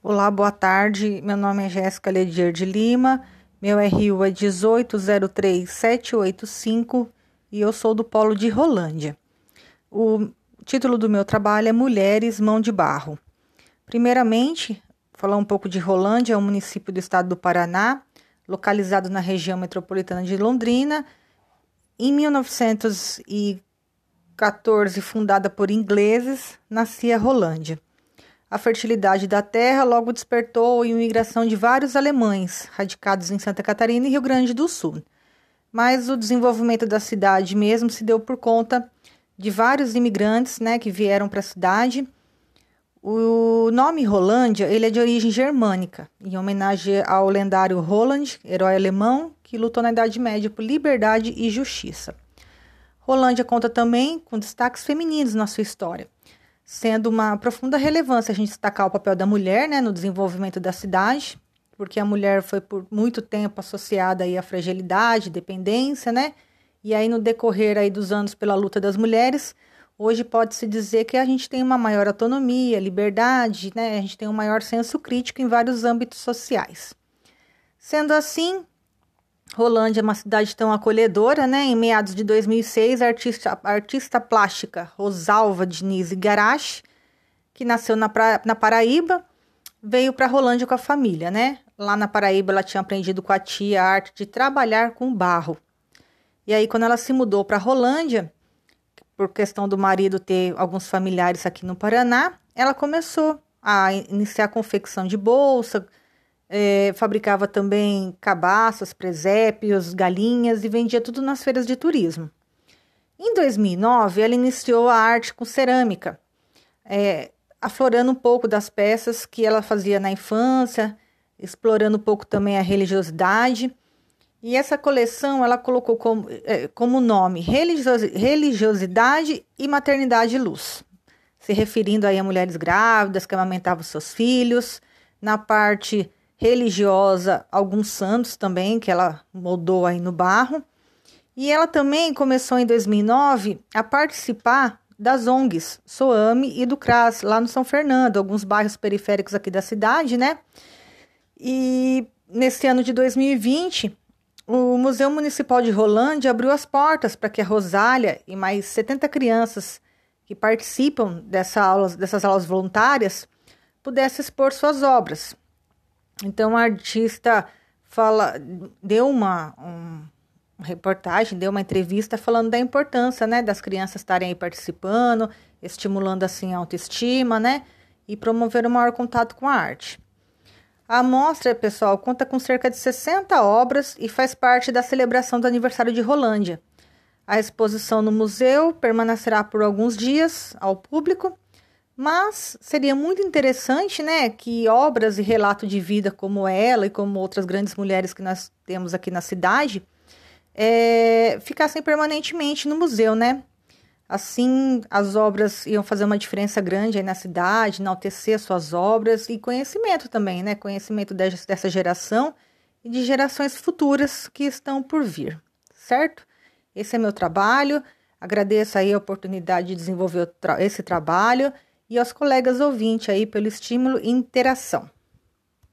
Olá, boa tarde. Meu nome é Jéssica Ledier de Lima. Meu RU é 1803785 e eu sou do Polo de Rolândia. O título do meu trabalho é Mulheres Mão de Barro. Primeiramente, falar um pouco de Rolândia, é um município do estado do Paraná, localizado na região metropolitana de Londrina. Em 1914, fundada por ingleses, nascia Rolândia. A fertilidade da terra logo despertou a imigração de vários alemães, radicados em Santa Catarina e Rio Grande do Sul. Mas o desenvolvimento da cidade mesmo se deu por conta de vários imigrantes né, que vieram para a cidade. O nome Rolândia ele é de origem germânica, em homenagem ao lendário Roland, herói alemão que lutou na Idade Média por liberdade e justiça. Rolândia conta também com destaques femininos na sua história sendo uma profunda relevância a gente destacar o papel da mulher né, no desenvolvimento da cidade, porque a mulher foi por muito tempo associada aí à fragilidade, dependência, né? E aí no decorrer aí dos anos pela luta das mulheres, hoje pode-se dizer que a gente tem uma maior autonomia, liberdade, né? A gente tem um maior senso crítico em vários âmbitos sociais. Sendo assim, Rolândia é uma cidade tão acolhedora, né? Em meados de 2006, a artista, artista plástica Rosalva Diniz Igarashi, que nasceu na, pra, na Paraíba, veio para Rolândia com a família, né? Lá na Paraíba, ela tinha aprendido com a tia a arte de trabalhar com barro. E aí, quando ela se mudou para Rolândia, por questão do marido ter alguns familiares aqui no Paraná, ela começou a iniciar a confecção de bolsa, é, fabricava também cabaças, presépios, galinhas e vendia tudo nas feiras de turismo. Em 2009, ela iniciou a arte com cerâmica, é, aflorando um pouco das peças que ela fazia na infância, explorando um pouco também a religiosidade. E essa coleção ela colocou como, é, como nome Religiosidade e Maternidade Luz, se referindo aí a mulheres grávidas que amamentavam seus filhos. Na parte religiosa, alguns santos também, que ela moldou aí no barro. E ela também começou em 2009 a participar das ONGs Soame e do CRAS, lá no São Fernando, alguns bairros periféricos aqui da cidade, né? E nesse ano de 2020, o Museu Municipal de Rolândia abriu as portas para que a Rosália e mais 70 crianças que participam dessa aulas, dessas aulas voluntárias pudessem expor suas obras. Então a artista fala, deu uma, um, reportagem, deu uma entrevista falando da importância, né, das crianças estarem aí participando, estimulando assim a autoestima, né, e promover o maior contato com a arte. A mostra, pessoal, conta com cerca de 60 obras e faz parte da celebração do aniversário de Rolândia. A exposição no museu permanecerá por alguns dias ao público mas seria muito interessante, né, que obras e relato de vida como ela e como outras grandes mulheres que nós temos aqui na cidade é, ficassem permanentemente no museu, né? Assim, as obras iam fazer uma diferença grande aí na cidade, enaltecer suas obras e conhecimento também, né? Conhecimento dessa geração e de gerações futuras que estão por vir, certo? Esse é meu trabalho. Agradeço aí a oportunidade de desenvolver esse trabalho e aos colegas ouvintes aí pelo estímulo e interação.